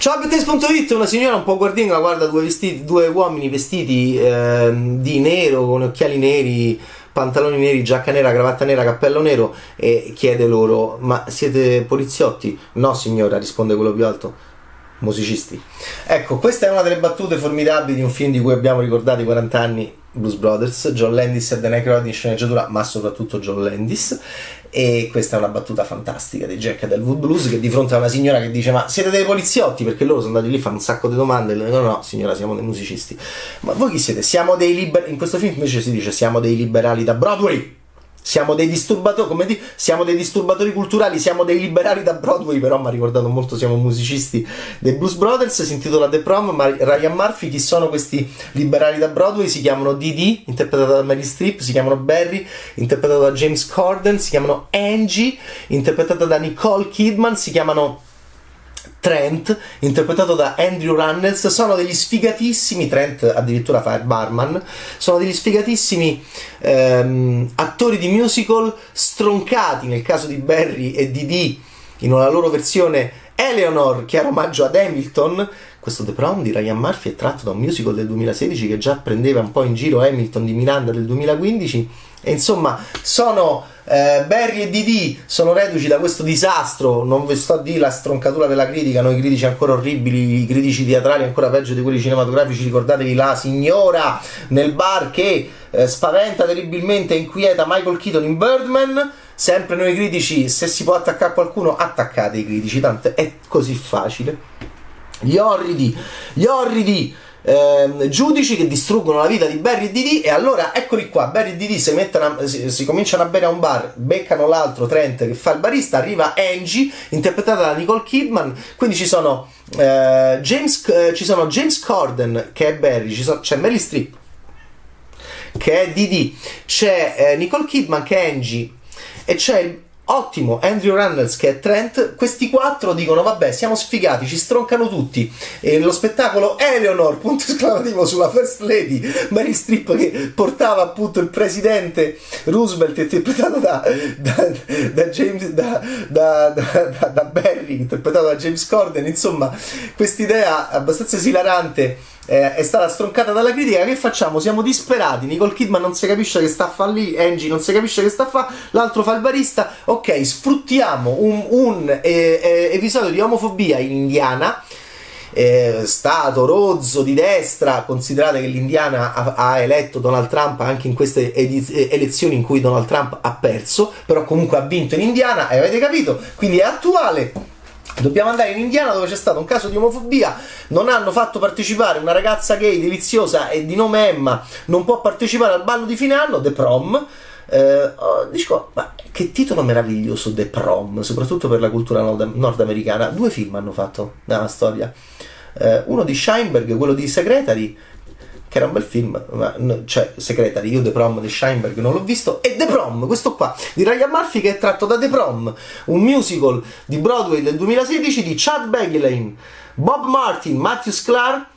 Ciao Bettes.it, una signora un po' guardinga guarda due, vestiti, due uomini vestiti eh, di nero con occhiali neri, pantaloni neri, giacca nera, cravatta nera, cappello nero e chiede loro ma siete poliziotti? No signora, risponde quello più alto musicisti. Ecco, questa è una delle battute formidabili di un film di cui abbiamo ricordato i 40 anni, Blues Brothers, John Landis e Dan Aykroyd in sceneggiatura, ma soprattutto John Landis. E questa è una battuta fantastica di Jack Delwood Blues che di fronte a una signora che dice ma siete dei poliziotti perché loro sono andati lì a fare un sacco di domande e loro no no signora siamo dei musicisti ma voi chi siete? siamo dei liberali in questo film invece si dice siamo dei liberali da Broadway siamo dei disturbatori, come di, siamo dei disturbatori culturali, siamo dei liberali da Broadway, però mi ha ricordato molto, siamo musicisti dei Blues Brothers, si intitola The Prom, ma Ryan Murphy, chi sono questi liberali da Broadway? Si chiamano Didi, interpretato da Mary Streep, si chiamano Barry, interpretato da James Corden, si chiamano Angie, interpretata da Nicole Kidman, si chiamano Trent, interpretato da Andrew Runnels, sono degli sfigatissimi, Trent addirittura fa il barman, sono degli sfigatissimi ehm, attori di musical stroncati nel caso di Barry e di Dee in una loro versione Eleanor che era omaggio ad Hamilton. Questo The Prom di Ryan Murphy è tratto da un musical del 2016 che già prendeva un po' in giro Hamilton di Miranda del 2015 e insomma sono eh, Barry e Didi sono reduci da questo disastro, non vi sto a dire la stroncatura della critica, noi critici ancora orribili, i critici teatrali ancora peggio di quelli cinematografici, ricordatevi la signora nel bar che eh, spaventa terribilmente e inquieta Michael Keaton in Birdman, sempre noi critici, se si può attaccare qualcuno, attaccate i critici, tanto è così facile. Gli orridi, gli orridi ehm, giudici che distruggono la vita di Barry e Didi e allora eccoli qua Barry e Didi si, mettono, si, si, cominciano a bere a un bar beccano l'altro Trent che fa il barista arriva Angie interpretata da Nicole Kidman quindi ci sono, eh, James, eh, ci sono James Corden che è Barry so, c'è Melly Streep che è Didi c'è eh, Nicole Kidman che è Angie e c'è il ottimo Andrew Reynolds che è Trent, questi quattro dicono vabbè siamo sfigati, ci stroncano tutti. E lo spettacolo Eleanor, punto esclamativo sulla First Lady Mary Strip che portava appunto il presidente Roosevelt interpretato da, da, da James da, da, Barry interpretato da James Corden. Insomma quest'idea abbastanza esilarante eh, è stata stroncata dalla critica. Che facciamo? Siamo disperati. Nicole Kidman non si capisce che sta a fare lì. Angie non si capisce che sta a fare. L'altro fa il barista. Ok, sfruttiamo un, un eh, eh, episodio di omofobia in Indiana. Eh, stato rozzo di destra, considerate che l'Indiana ha, ha, eletto Donald Trump anche in queste ediz- elezioni in cui Donald Trump ha perso, però comunque ha vinto in Indiana, avete capito? Quindi è attuale Dobbiamo andare in Indiana dove c'è stato un caso di omofobia, non hanno fatto partecipare una ragazza gay deliziosa e di nome Emma, non può partecipare al ballo di fine anno, The Prom. Eh, oh, dico, ma che titolo meraviglioso The Prom, soprattutto per la cultura nord- nordamericana. Due film hanno fatto nella storia. Eh, uno di Scheinberg, quello di Secretary, che era un bel film, ma, cioè Secretary, io The Prom di Scheinberg non l'ho visto, e The Prom, questo qua, di Ryan Murphy che è tratto da The Prom, un musical di Broadway del 2016 di Chad Beglane, Bob Martin, Matthew Sklar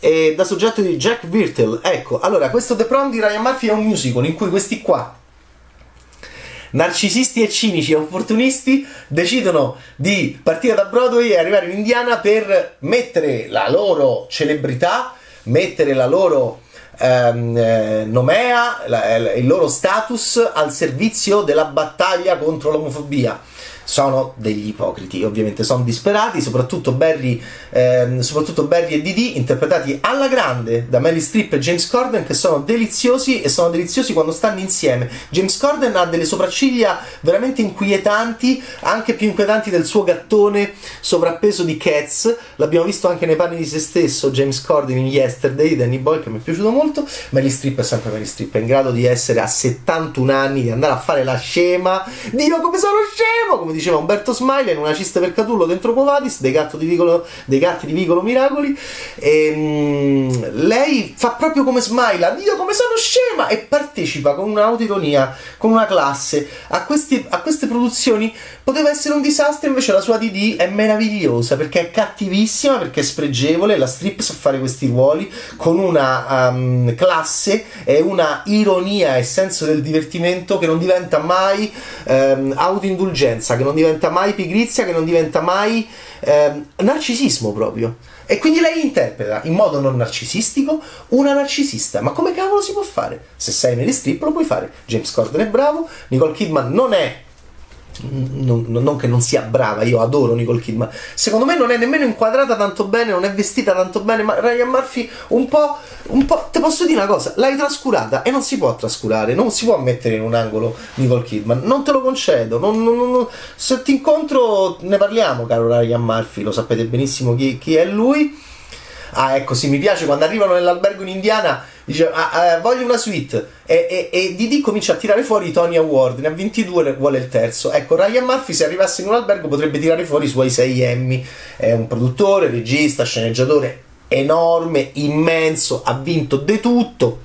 e da soggetto di Jack Virtel. Ecco, allora, questo The Prom di Ryan Murphy è un musical in cui questi qua, narcisisti e cinici e opportunisti decidono di partire da Broadway e arrivare in Indiana per mettere la loro celebrità mettere la loro ehm, eh, nomea, la, il loro status al servizio della battaglia contro l'omofobia sono degli ipocriti, ovviamente sono disperati, soprattutto Barry, ehm, soprattutto Barry e Didi, interpretati alla grande da Mary Streep e James Corden, che sono deliziosi e sono deliziosi quando stanno insieme. James Corden ha delle sopracciglia veramente inquietanti, anche più inquietanti del suo gattone sovrappeso di Cats, l'abbiamo visto anche nei panni di se stesso, James Corden in Yesterday, Danny Boy, che mi è piaciuto molto, Mary Streep è sempre Mary Streep, è in grado di essere a 71 anni, di andare a fare la scema, Dio come sono scemo, come diceva Umberto Smile in una cista per Catullo dentro Covadis dei, di Vicolo, dei gatti di Vicolo Miracoli. E um, lei fa proprio come Smile Dio come sono scema! E partecipa con un'autironia con una classe. A, questi, a queste produzioni poteva essere un disastro invece la sua DD è meravigliosa perché è cattivissima perché è spregevole la strip sa fare questi ruoli con una um, classe e una ironia e senso del divertimento che non diventa mai um, autoindulgenza che non diventa mai pigrizia, che non diventa mai eh, narcisismo proprio. E quindi lei interpreta in modo non narcisistico una narcisista. Ma come cavolo si può fare? Se sei nelle strip lo puoi fare. James Corden è bravo, Nicole Kidman non è non, non, che non sia brava, io adoro Nicole Kidman. Secondo me non è nemmeno inquadrata tanto bene, non è vestita tanto bene. Ma Ryan Murphy, un po', un po'. Te posso dire una cosa: l'hai trascurata e non si può trascurare, non si può mettere in un angolo Nicole Kidman. Non te lo concedo. Non, non, se ti incontro, ne parliamo, caro Ryan Murphy. Lo sapete benissimo chi, chi è lui. Ah, ecco, sì, mi piace quando arrivano nell'albergo in Indiana dice ah, ah, voglio una suite. E, e, e Didi comincia a tirare fuori i Tony Award. Ne ha 22 vuole il terzo. Ecco Ryan Murphy se arrivasse in un albergo potrebbe tirare fuori i suoi 6 Emmy. È un produttore, regista, sceneggiatore enorme, immenso ha vinto di tutto.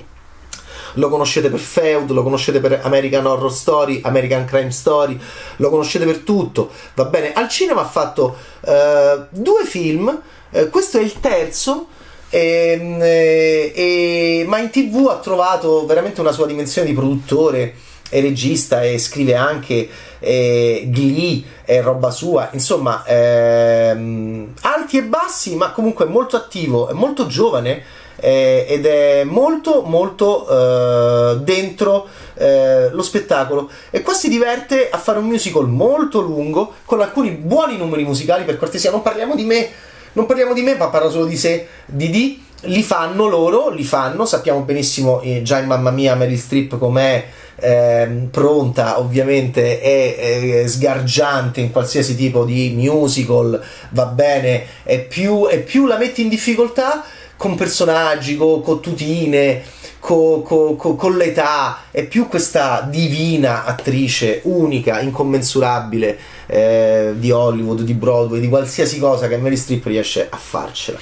Lo conoscete per Feud, lo conoscete per American Horror Story, American Crime Story, lo conoscete per tutto, va bene. Al cinema ha fatto uh, due film, uh, questo è il terzo, e, ehm, e, e, ma in tv ha trovato veramente una sua dimensione di produttore e regista e scrive anche eh, Glee e roba sua. Insomma ehm, alti e bassi ma comunque molto attivo è molto giovane eh, ed è molto molto eh, dentro eh, lo spettacolo. E qua si diverte a fare un musical molto lungo con alcuni buoni numeri musicali per cortesia non parliamo di me non parliamo di me, ma parla solo di sé, di D. Li fanno loro, li fanno, sappiamo benissimo eh, già in Mamma Mia Mary Strip com'è eh, pronta, ovviamente è, è, sgargiante in qualsiasi tipo di musical, va bene, è più, più la metti in difficoltà con personaggi, con, con tutine, con, con, con, l'età, è più questa divina attrice unica, incommensurabile eh, di Hollywood, di Broadway, di qualsiasi cosa che Mary Streep riesce a farcela.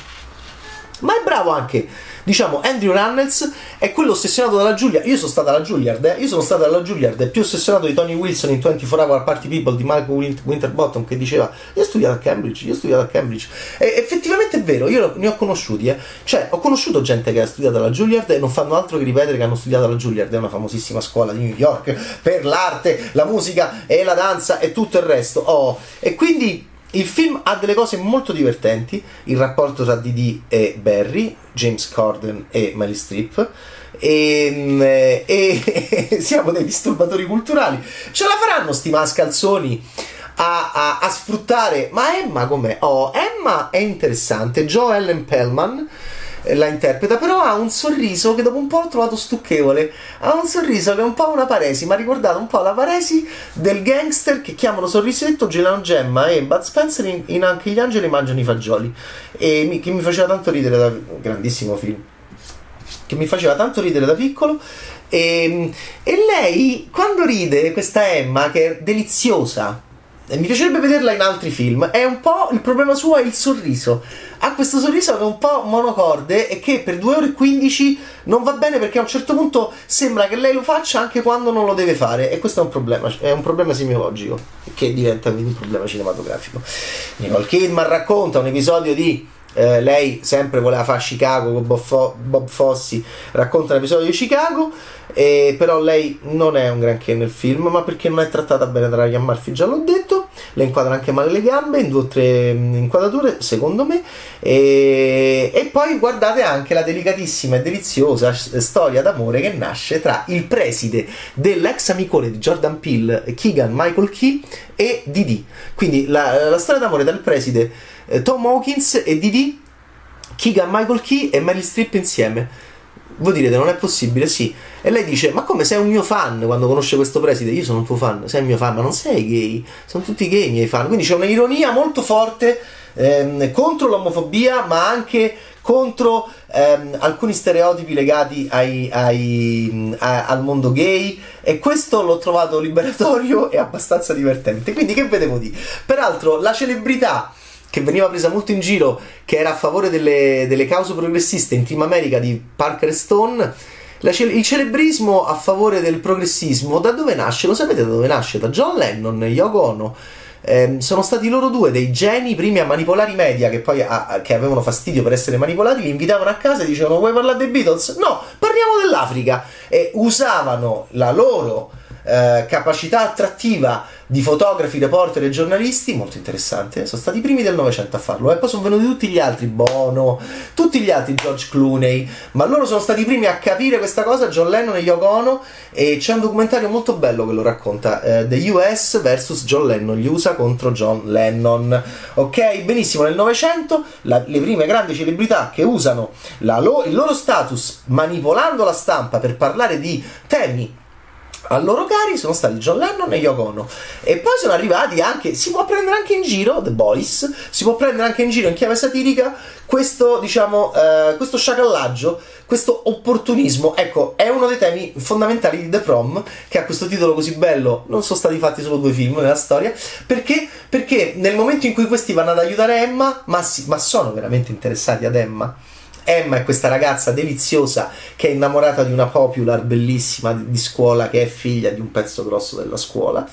Ma è bravo anche diciamo Andrew Runnels è quello ossessionato dalla Juilliard io sono stato alla Juilliard eh? io sono stato alla Juilliard più ossessionato di Tony Wilson in 24 Hour Party People di Michael Winterbottom che diceva io ho studiato a Cambridge io ho studiato a Cambridge e effettivamente è vero io ne ho conosciuti eh? cioè ho conosciuto gente che ha studiato alla Juilliard e non fanno altro che ripetere che hanno studiato alla Juilliard è una famosissima scuola di New York per l'arte la musica e la danza e tutto il resto oh. e quindi il film ha delle cose molto divertenti, il rapporto tra Didi e Barry, James Corden e Mary Streep. E, e, e, siamo dei disturbatori culturali. Ce la faranno sti mascalzoni a, a, a sfruttare. Ma Emma com'è? Oh, Emma è interessante. Joe Ellen Pellman la interpreta, però ha un sorriso che dopo un po' ho trovato stucchevole. Ha un sorriso che è un po' una paresi, mi ha ricordato un po' la paresi del gangster che chiamano Sorrisetto, Gelano Gemma e Bud Spencer in, in, Anche gli angeli mangiano i fagioli. E mi, che mi faceva tanto ridere da grandissimo film. Che mi faceva tanto ridere da piccolo. E, e lei, quando ride, questa Emma, che è deliziosa, e mi piacerebbe vederla in altri film. È un po' il problema suo è il sorriso. Ha questo sorriso che è un po' monocorde e che per 2 ore e 15 non va bene perché a un certo punto sembra che lei lo faccia anche quando non lo deve fare. E questo è un problema, è un problema semiologico che diventa quindi un problema cinematografico. Nicole Kidman racconta un episodio di eh, lei sempre voleva fare Chicago con Bob, Fo- Bob Fossi racconta un episodio di Chicago e però lei non è un granché nel film ma perché non è trattata bene da Ryan Murphy già l'ho detto le inquadra anche male le gambe in due o tre inquadrature secondo me e, e poi guardate anche la delicatissima e deliziosa storia d'amore che nasce tra il preside dell'ex amicone di Jordan Peele Keegan Michael Key e Didi quindi la, la storia d'amore dal preside eh, Tom Hawkins e Didi, Keegan Michael Key e Meryl Streep insieme. Voi direte, non è possibile, sì. E lei dice, ma come sei un mio fan quando conosce questo preside? Io sono un tuo fan, sei un mio fan, ma non sei gay, sono tutti gay i miei fan. Quindi c'è un'ironia molto forte ehm, contro l'omofobia, ma anche contro ehm, alcuni stereotipi legati ai, ai, a, al mondo gay e questo l'ho trovato liberatorio e abbastanza divertente. Quindi che vedevo di? Peraltro la celebrità che veniva presa molto in giro, che era a favore delle, delle cause progressiste in Team America di Parker Stone. Ce- il celebrismo a favore del progressismo, da dove nasce? Lo sapete da dove nasce? Da John Lennon Yoko Ono. Eh, sono stati loro due dei geni primi a manipolare i media che poi a, che avevano fastidio per essere manipolati, li invitavano a casa e dicevano vuoi parlare dei Beatles? No, parliamo dell'Africa e usavano la loro eh, capacità attrattiva di fotografi, reporter e giornalisti, molto interessante, sono stati i primi del Novecento a farlo, e poi sono venuti tutti gli altri, Bono, tutti gli altri, George Clooney, ma loro sono stati i primi a capire questa cosa, John Lennon e Yoko Ono, e c'è un documentario molto bello che lo racconta, eh, The US vs John Lennon, gli USA contro John Lennon, ok? Benissimo, nel Novecento le prime grandi celebrità che usano lo, il loro status manipolando la stampa per parlare di temi a loro cari sono stati John Lennon e Yoko Ono. E poi sono arrivati anche si può prendere anche in giro The Boys si può prendere anche in giro in chiave satirica questo diciamo eh, questo sciacallaggio questo opportunismo. Ecco è uno dei temi fondamentali di The Prom che ha questo titolo così bello non sono stati fatti solo due film nella storia perché? Perché nel momento in cui questi vanno ad aiutare Emma ma, si, ma sono veramente interessati ad Emma Emma è questa ragazza deliziosa che è innamorata di una popular bellissima di scuola che è figlia di un pezzo grosso della scuola.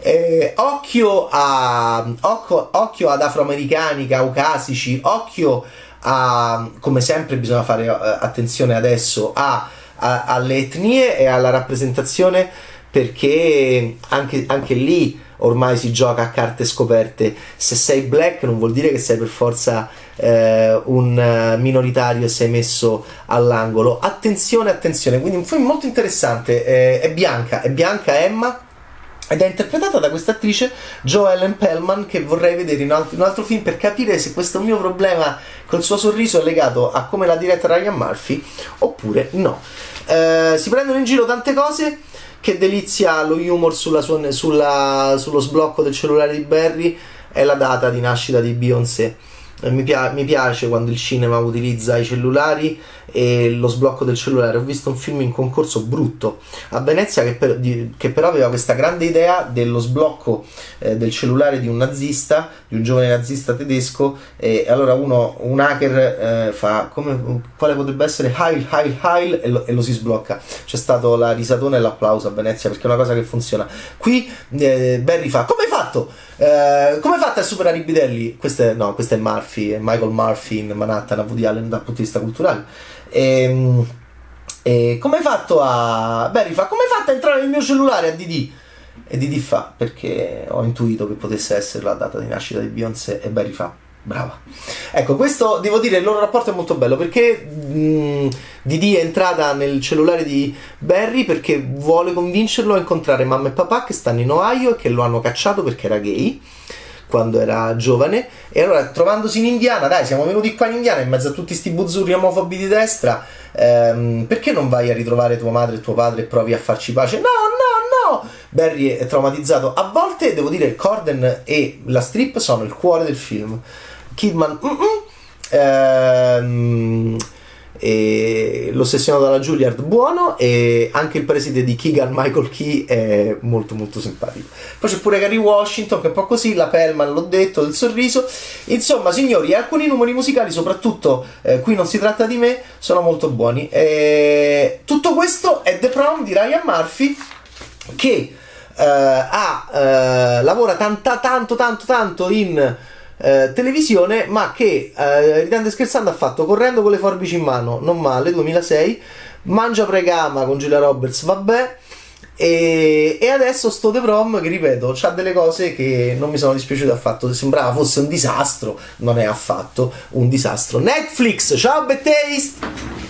Eh, occhio, a, occhio, occhio, ad afroamericani, caucasici, occhio a, come sempre bisogna fare uh, attenzione adesso a, a, alle etnie e alla rappresentazione perché anche, anche lì ormai si gioca a carte scoperte. Se sei black non vuol dire che sei per forza eh, un minoritario e sei messo all'angolo. Attenzione, attenzione. Quindi un film molto interessante. Eh, è bianca, è bianca Emma. Ed è interpretata da questa attrice Jo Ellen Pellman che vorrei vedere in, alt- in un altro film per capire se questo mio problema col suo sorriso è legato a come l'ha diretta Ryan Murphy oppure no. Eh, si prendono in giro tante cose che delizia lo humor sulla sulla, sullo sblocco del cellulare di Barry è la data di nascita di Beyoncé eh, mi, pia- mi, piace quando il cinema utilizza i cellulari e lo sblocco del cellulare. Ho visto un film in concorso brutto a Venezia che, per- di- che però aveva questa grande idea dello sblocco eh, del cellulare di un nazista, di un giovane nazista tedesco. E allora uno, un hacker eh, fa come, quale potrebbe essere Heil, Heil, Heil e lo, e lo, si sblocca. C'è stato la risatona e l'applauso a Venezia perché è una cosa che funziona. Qui eh, Barry fa come hai fatto? Eh, come fate a superare i bidelli? Questo è, no, questo è Murphy, è Michael Murphy in Manhattan a Woody Allen dal punto di vista culturale. E, ehm, e come hai fatto a... Barry fa, come hai fatto a entrare nel mio cellulare a DD? E DD fa, perché ho intuito che potesse essere la data di nascita di Beyoncé e Barry fa, brava. Ecco, questo devo dire, il loro rapporto è molto bello perché mh, Didi è entrata nel cellulare di Barry perché vuole convincerlo a incontrare mamma e papà che stanno in Ohio e che lo hanno cacciato perché era gay quando era giovane. E allora trovandosi in Indiana dai siamo venuti qua in Indiana in mezzo a tutti questi buzzurri omofobi di destra ehm, perché non vai a ritrovare tua madre e tuo padre e provi a farci pace? No no no! Barry è traumatizzato. A volte devo dire Corden e la strip sono il cuore del film. Kidman ehm, l'ossessionato dalla Juilliard buono e anche il preside di Keegan Michael Key è molto molto simpatico. Poi c'è pure Gary Washington che è un po' così la Pellman l'ho detto del sorriso. Insomma signori alcuni numeri musicali soprattutto eh, qui non si tratta di me sono molto buoni. E tutto questo è The Prom di Ryan Murphy che eh, ha, eh, lavora tanto tanto tanto tanto in eh, televisione, ma che eh, ridendo e scherzando ha fatto Correndo con le forbici in mano, non male, 2006, Mangia pregama con Giulia Roberts, vabbè. E, e, adesso sto The Prom che ripeto ha delle cose che non mi sono dispiaciute affatto sembrava fosse un disastro non è affatto un disastro Netflix ciao Bad Taste